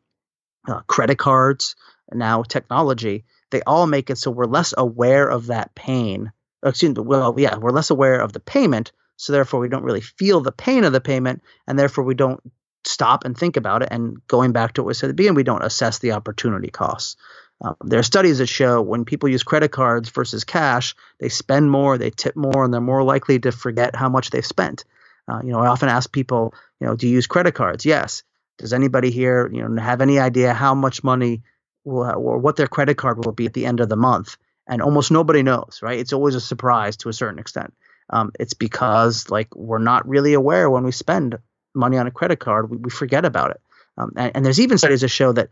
uh, credit cards, now technology, they all make it so we're less aware of that pain excuse me, well, yeah, we're less aware of the payment, so therefore we don't really feel the pain of the payment, and therefore we don't stop and think about it. And going back to what we said at the beginning, we don't assess the opportunity costs. Um, there are studies that show when people use credit cards versus cash, they spend more, they tip more, and they're more likely to forget how much they've spent. Uh, you know, I often ask people, you know, do you use credit cards? Yes. Does anybody here, you know, have any idea how much money will, or what their credit card will be at the end of the month? and almost nobody knows, right? It's always a surprise to a certain extent. Um, it's because like we're not really aware when we spend money on a credit card, we, we forget about it. Um, and, and, there's even studies that show that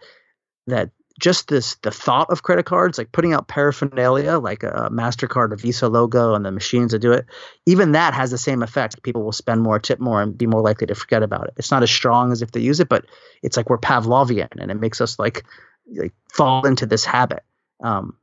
that just this the thought of credit cards, like putting out paraphernalia, like a, Mastercard, a Visa logo, and the machines that do it, even that has the same effect. People will spend more, tip more, and be more likely to forget about it. It's not as strong as if they use it, but it's like we're Pavlovian, and it makes us like like fall into this habit. Um,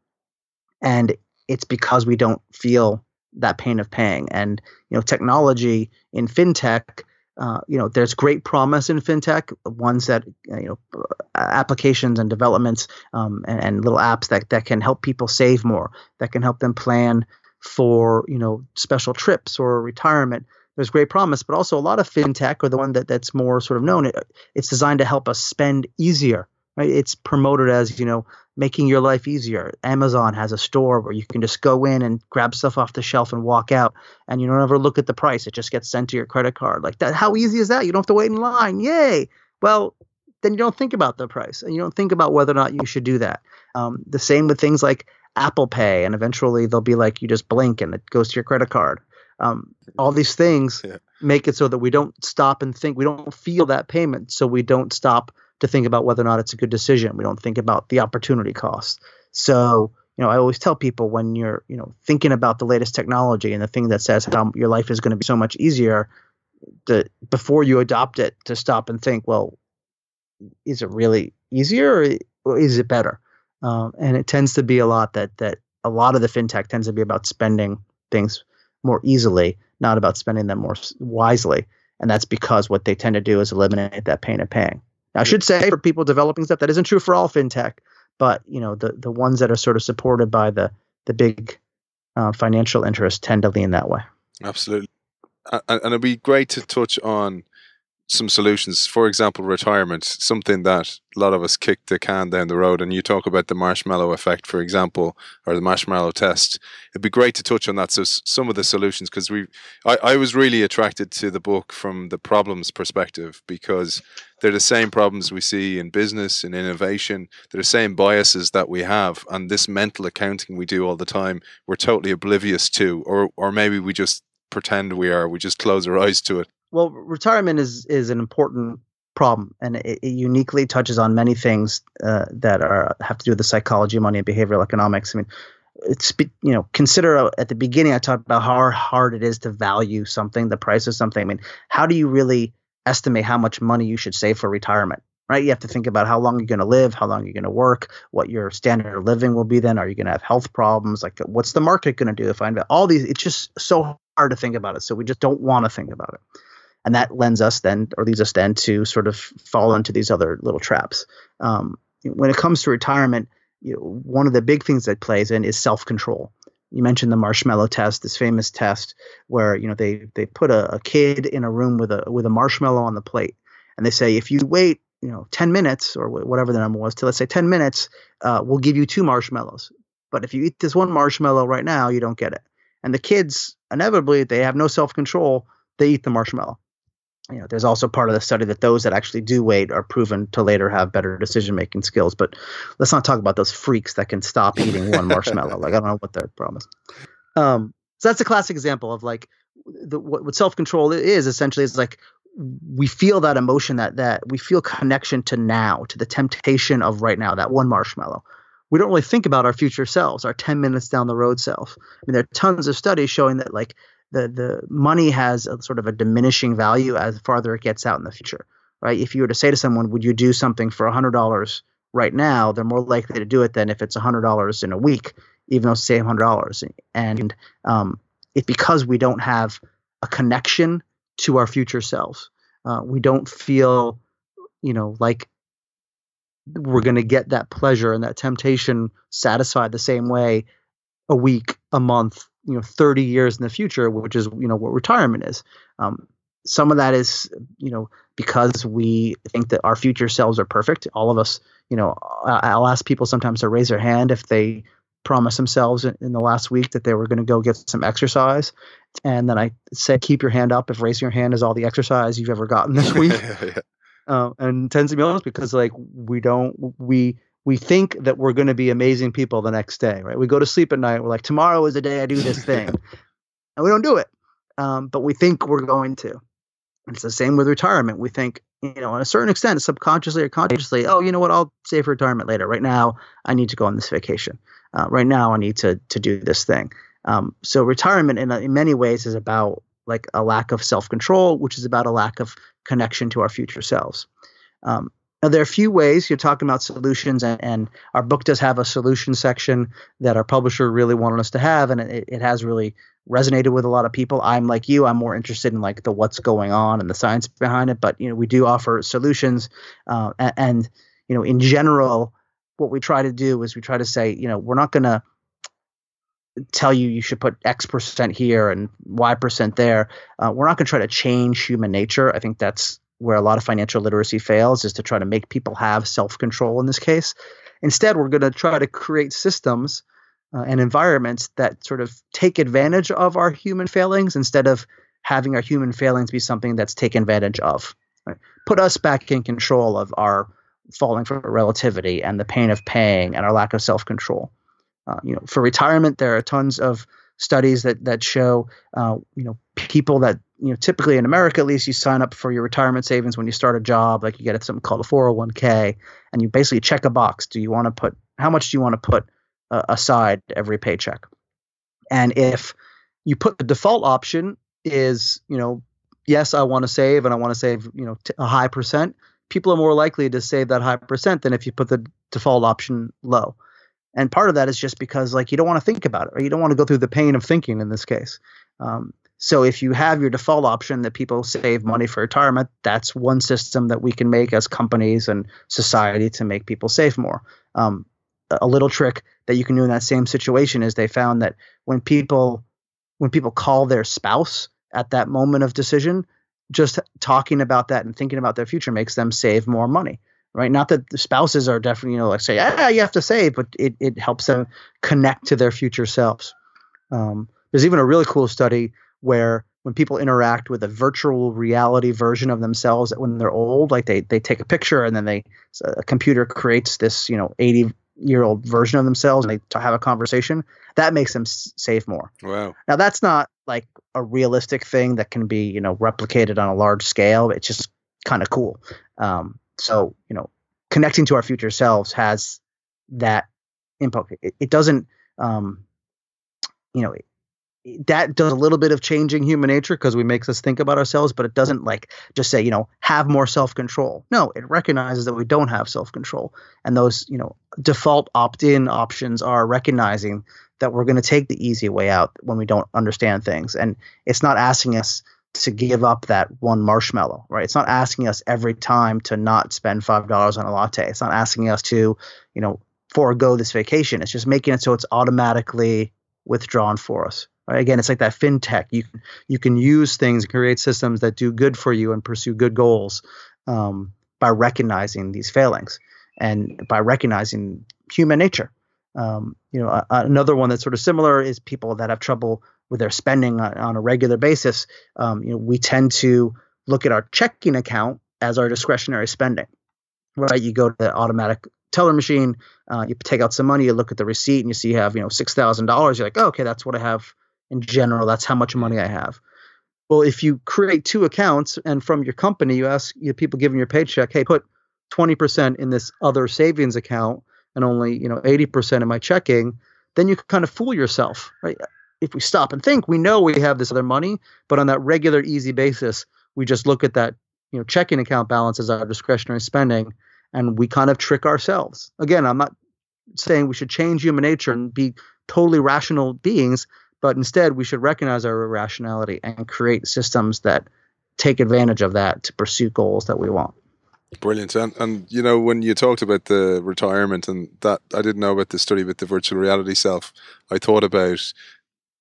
and it's because we don't feel that pain of paying. And you know, technology in fintech, uh, you know, there's great promise in fintech. Ones that uh, you know, applications and developments um, and, and, little apps that that can help people save more, that can help them plan for you know special trips or retirement. There's great promise, but also a lot of fintech, or the one that that's more sort of known, it, it's designed to help us spend easier. Right? It's promoted as you know making your life easier. Amazon has a store where you can just go in and grab stuff off the shelf and walk out, and you don't ever look at the price. It just gets sent to your credit card. Like that, how easy is that? You don't have to wait in line. Yay! Well, then you don't think about the price, and you don't think about whether or not you should do that. Um, the same with things like Apple Pay, and eventually they'll be like you just blink and it goes to your credit card. Um, all these things yeah. make it so that we don't stop and think. We don't feel that payment, so we don't stop to think about whether or not it's a good decision. We don't think about the opportunity cost. So, you know, I always tell people when you're, you know, thinking about the latest technology and the thing that says how your life is going to be so much easier, that before you adopt it, to stop and think, well, is it really easier or is it better? Um, and it tends to be a lot that that a lot of the fintech tends to be about spending things more easily, not about spending them more wisely. And that's because what they tend to do is eliminate that pain of paying. Now, I should say for people developing stuff that isn't true for all fintech, but you know the the ones that are sort of supported by the the big uh, financial interests tend to lean that way. Absolutely, and it'd be great to touch on some solutions. For example, retirement, something that a lot of us kick the can down the road. And you talk about the marshmallow effect, for example, or the marshmallow test. It'd be great to touch on that. So some of the solutions, because we, I, I was really attracted to the book from the problems perspective because they're the same problems we see in business in innovation. They're the same biases that we have, and this mental accounting we do all the time, we're totally oblivious to, or or maybe we just pretend we are. We just close our eyes to it well, retirement is is an important problem, and it, it uniquely touches on many things uh, that are have to do with the psychology, money, and behavioral economics. I mean, it's you know consider uh, at the beginning I talked about how hard it is to value something, the price of something. I mean, how do you really estimate how much money you should save for retirement? Right, you have to think about how long you're going to live, how long you're going to work, what your standard of living will be. Then, are you going to have health problems? Like, what's the market going to do if I invest? All these, it's just so hard to think about it. So we just don't want to think about it and that lends us then or leads us then to sort of fall into these other little traps. Um, when it comes to retirement, you know, one of the big things that plays in is self control. You mentioned the marshmallow test, this famous test where you know they they put a, a kid in a room with a with a marshmallow on the plate, and they say if you wait you know 10 minutes or whatever the number was to let's say 10 minutes, uh, we'll give you two marshmallows. But if you eat this one marshmallow right now, you don't get it. And the kids inevitably they have no self control. They eat the marshmallow you know, there's also part of the study that those that actually do wait are proven to later have better decision making skills. But let's not talk about those freaks that can stop eating one marshmallow. like I don't know what their problem is. Um, so that's a classic example of like the, what, what self control is essentially is like we feel that emotion that that we feel connection to now to the temptation of right now that one marshmallow we don't really think about our future selves our 10 minutes down the road self i mean there are tons of studies showing that like the the money has a sort of a diminishing value as farther it gets out in the future, right? If you were to say to someone, "Would you do something for hundred dollars right now?" They're more likely to do it than if it's hundred dollars in a week, even though it's same hundred dollars. And um, it's because we don't have a connection to our future selves. Uh, we don't feel, you know, like we're going to get that pleasure and that temptation satisfied the same way a week, a month, you know 30 years in the future which is you know what retirement is. Um, some of that is you know because we think that our future selves are perfect. All of us you know i'll ask people sometimes to raise their hand if they promise themselves in the last week that they were going to go get some exercise. And then i say keep your hand up if raising your hand is all the exercise you've ever gotten this week. Yeah. uh, and tends to be honest because like we don't we we think that we're going to be amazing people the next day, right? We go to sleep at night. We're like, tomorrow is the day I do this thing, and we don't do it, um, but we think we're going to. And it's the same with retirement. We think, you know, on a certain extent, subconsciously or consciously, oh, you know what? I'll save for retirement later. Right now, I need to go on this vacation. Uh, right now, I need to to do this thing. Um, so retirement, in, in many ways, is about like a lack of self control, which is about a lack of connection to our future selves. Um, now, there are a few ways you're talking about solutions, and, and, our book does have a solution section that our publisher really wanted us to have, and it, it, has really resonated with a lot of people. I'm like you; I'm more interested in like the what's going on and the science behind it. But you know, we do offer solutions, uh, and, and you know, in general, what we try to do is we try to say, you know, we're not going to tell you you should put X percent here and Y percent there. Uh, we're not going to try to change human nature. I think that's where a lot of financial literacy fails is to try to make people have self control in this case. Instead, we're going to try to create systems uh, and environments that sort of take advantage of our human failings instead of having our human failings be something that's taken advantage of. Right? Put us back in control of our falling for relativity and the pain of paying and our lack of self control. Uh, you know, for retirement, there are tons of studies that that show, uh, you know, people that you know, typically in America, at least, you sign up for your retirement savings when you start a job. Like you get something called a 401k, and you basically check a box. Do you want to put how much do you want to put uh, aside every paycheck? And if you put the default option is, you know, yes, I want to save and I want to save, you know, a high percent. People are more likely to save that high percent than if you put the default option low. And part of that is just because like you don't want to think about it, or you don't want to go through the pain of thinking in this case. Um, so if you have your default option that people save money for retirement, that's one system that we can make as companies and society to make people save more. Um, a little trick that you can do in that same situation is they found that when people when people call their spouse at that moment of decision, just talking about that and thinking about their future makes them save more money right? Not that the spouses are definitely you know like say ah you have to save but it, it helps them connect to their future selves. Um, there's even a really cool study where when people interact with a virtual reality version of themselves when they're old like they they take a picture and then they a computer creates this you know 80 year old version of themselves and they have a conversation that makes them save more. Wow. now that's not like a realistic thing that can be you know replicated on a large scale. It's just kind of cool. Um, so you know connecting to our future selves has that impact. It, it doesn't um, you know it, that does a little bit of changing human nature because we makes us think about ourselves but it doesn't like just say you know have more self-control. No it recognizes that we don't have self-control. And those you know default opt-in options are recognizing that we're going to take the easy way out when we don't understand things. And it's not asking us to give up that one marshmallow right? It's not asking us every time to not spend five dollars on a latte. It's not asking us to you know forego this vacation. It's just making it so it's automatically withdrawn for us right? Again it's like that fintech. You you can use things create systems that do good for you and pursue good goals um, by recognizing these failings and by recognizing human nature um, you know, a, another one that's sort of similar is people that have trouble with their spending on, on a regular basis. Um, you know, we tend to look at our checking account as our discretionary spending, right? You go to the automatic teller machine, uh, you take out some money, you look at the receipt, and you see you have you know six thousand dollars. You're like, oh, okay, that's what I have in general. That's how much money I have. Well, if you create two accounts and from your company, you ask people giving your paycheck, hey, put 20% in this other savings account and only you know 80% of my checking then you can kind of fool yourself right? If we stop and think we know we have this other money but on that regular easy basis we just look at that you know checking account balance as our discretionary spending and we kind of trick ourselves. Again i'm not saying we should change human nature and be totally rational beings but instead we should recognize our irrationality and create systems that take advantage of that to pursue goals that we want Brilliant. And, and, you know, when you talked about the retirement and that, I didn't know about the study with the virtual reality self. I thought about,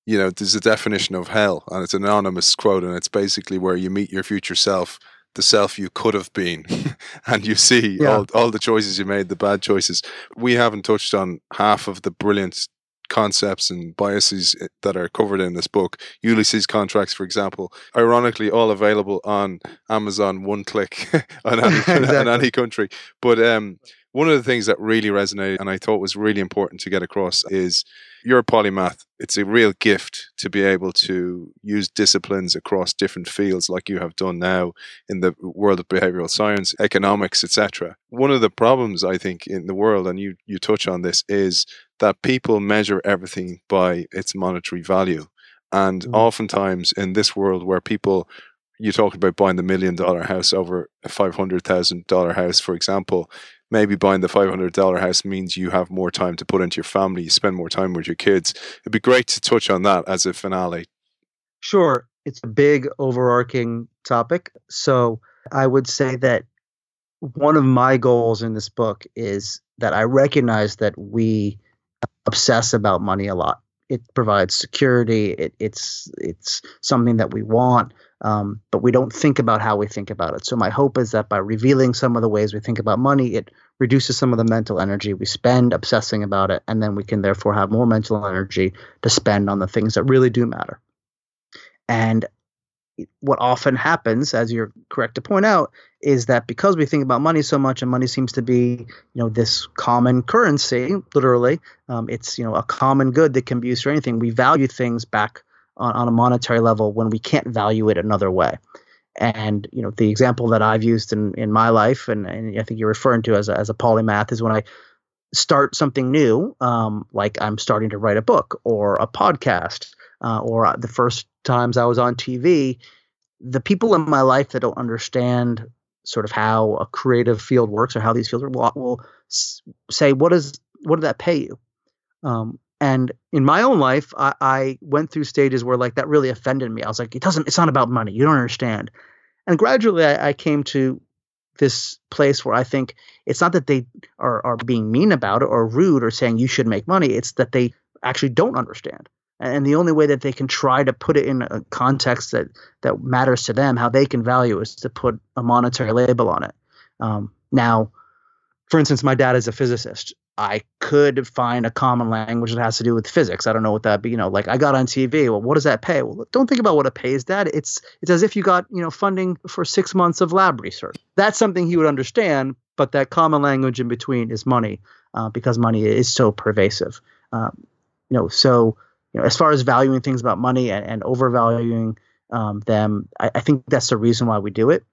you know, there's a definition of hell and it's an anonymous quote and it's basically where you meet your future self, the self you could have been, and you see Yeah. all, all the choices you made, the bad choices. We haven't touched on half of the brilliant concepts and biases eh, that are covered in this book. Ulysses contracts, for example, ironically, all available on Amazon one click on, any, in Exactly. any country. But um, one of the things that really resonated and I thought was really important to get across is you're a polymath. It's a real gift to be able to use disciplines across different fields like you have done now in the world of behavioral science, economics, etc. One of the problems I think in the world, and you you touch on this, is that people measure everything by its monetary value. And Mhm. oftentimes in this world where people you talk about buying the million dollar house over a five hundred thousand dollar house, for example. Maybe buying the five hundred dollar house means you have more time to put into your family, you spend more time with your kids. It'd be great to touch on that as a finale. Sure, it's a big overarching topic. So I would say that one of my goals in this book is that I recognize that we obsess about money a lot. It provides security. It, it's it's something that we want, um, but we don't think about how we think about it. So my hope is that by revealing some of the ways we think about money, it reduces some of the mental energy we spend obsessing about it, and then we can therefore have more mental energy to spend on the things that really do matter. And what often happens, as you're correct to point out, is that because we think about money so much, and money seems to be, you know, this common currency, literally, um, it's you know a common good that can be used for anything. We value things back on, on a monetary level when we can't value it another way. And you know, the example that I've used in in my life, and, and I think you're referring to as a, as a polymath, is when I start something new, um, like I'm starting to write a book or a podcast, uh, or the first times I was on TV, the people in my life that don't understand sort of how a creative field works or how these fields work will, will say, "What does what did that pay you?" Um, and in my own life, I, I went through stages where like that really offended me. I was like, "It doesn't. It's not about money. You don't understand." And gradually, I, I came to this place where I think it's not that they are, are being mean about it or rude or saying you should make money. It's that they actually don't understand. and the only way that they can try to put it in a context that that matters to them, how they can value, is to put a monetary label on it. Um, now, for instance, my dad is a physicist. I could find a common language that has to do with physics. I don't know what that be. You know, like I got on TV. Well, what does that pay? Well, don't think about what it pays, Dad. It's it's as if you got you know funding for six months of lab research. That's something he would understand. But that common language in between is money, uh, because money is so pervasive. Um, you know, so you know, as far as valuing things about money and, and overvaluing um, them, I, I think that's the reason why we do it.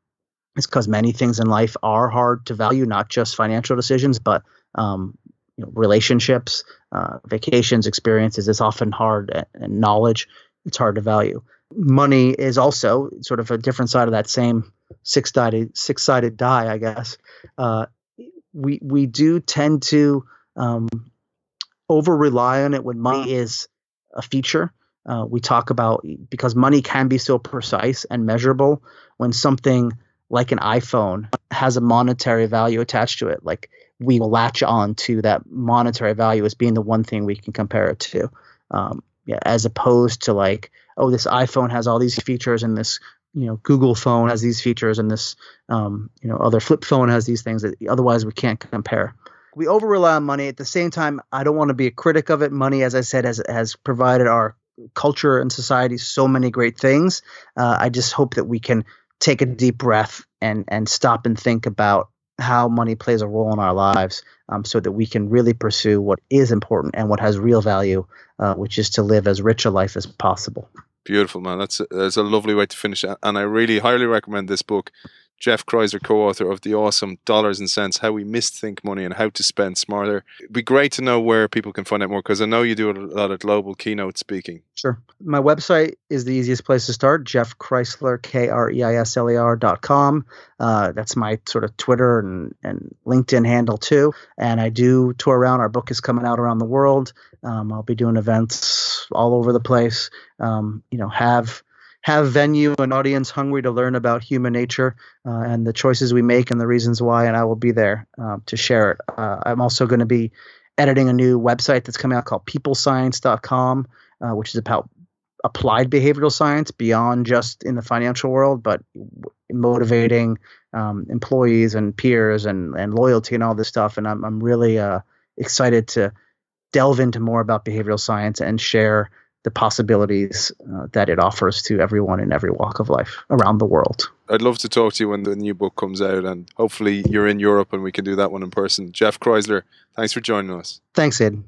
It's because many things in life are hard to value, not just financial decisions, but um, you know, relationships, uh, vacations, experiences. It's often hard, and knowledge. It's hard to value. Money is also sort of a different side of that same six-sided six-sided die, I guess. Uh, we we do tend to um, over rely on it when money is a feature. Uh, we talk about because money can be so precise and measurable when something like an iPhone has a monetary value attached to it. Like we will latch on to that monetary value as being the one thing we can compare it to. Um, yeah, as opposed to like, oh, this iPhone has all these features and this, you know, Google phone has these features and this, um, you know, other flip phone has these things that otherwise we can't compare. We over rely on money. At the same time, I don't want to be a critic of it. Money, as I said, has has provided our culture and society so many great things. Uh, I just hope that we can take a deep breath and and stop and think about how money plays a role in our lives um, so that we can really pursue what is important and what has real value, uh, which is to live as rich a life as possible. Beautiful, man. That's a, that's a lovely way to finish. And I really highly recommend this book. Jeff Kreisler, co author of the awesome Dollars and Sense How We Misthink Money and How to Spend Smarter. It'd be great to know where people can find out more because I know you do a lot of global keynote speaking. Sure. My website is the easiest place to start Jeff Kreisler, K R E I S L E R dot com. Uh, that's my sort of Twitter and, and LinkedIn handle too. And I do tour around. Our book is coming out around the world. Um, I'll be doing events all over the place. Um, you know, have have venue and audience hungry to learn about human nature uh, and the choices we make and the reasons why, and I will be there uh, to share it. Uh, I'm also going to be editing a new website that's coming out called peoplescience.com, uh, which is about applied behavioral science beyond just in the financial world, but motivating um, employees and peers and, and loyalty and all this stuff. And I'm, I'm really uh, excited to delve into more about behavioral science and share the possibilities uh, that it offers to everyone in every walk of life around the world. I'd love to talk to you when the new book comes out, and hopefully you're in Europe and we can do that one in person. Jeff Kreisler, thanks for joining us. Thanks, Ed.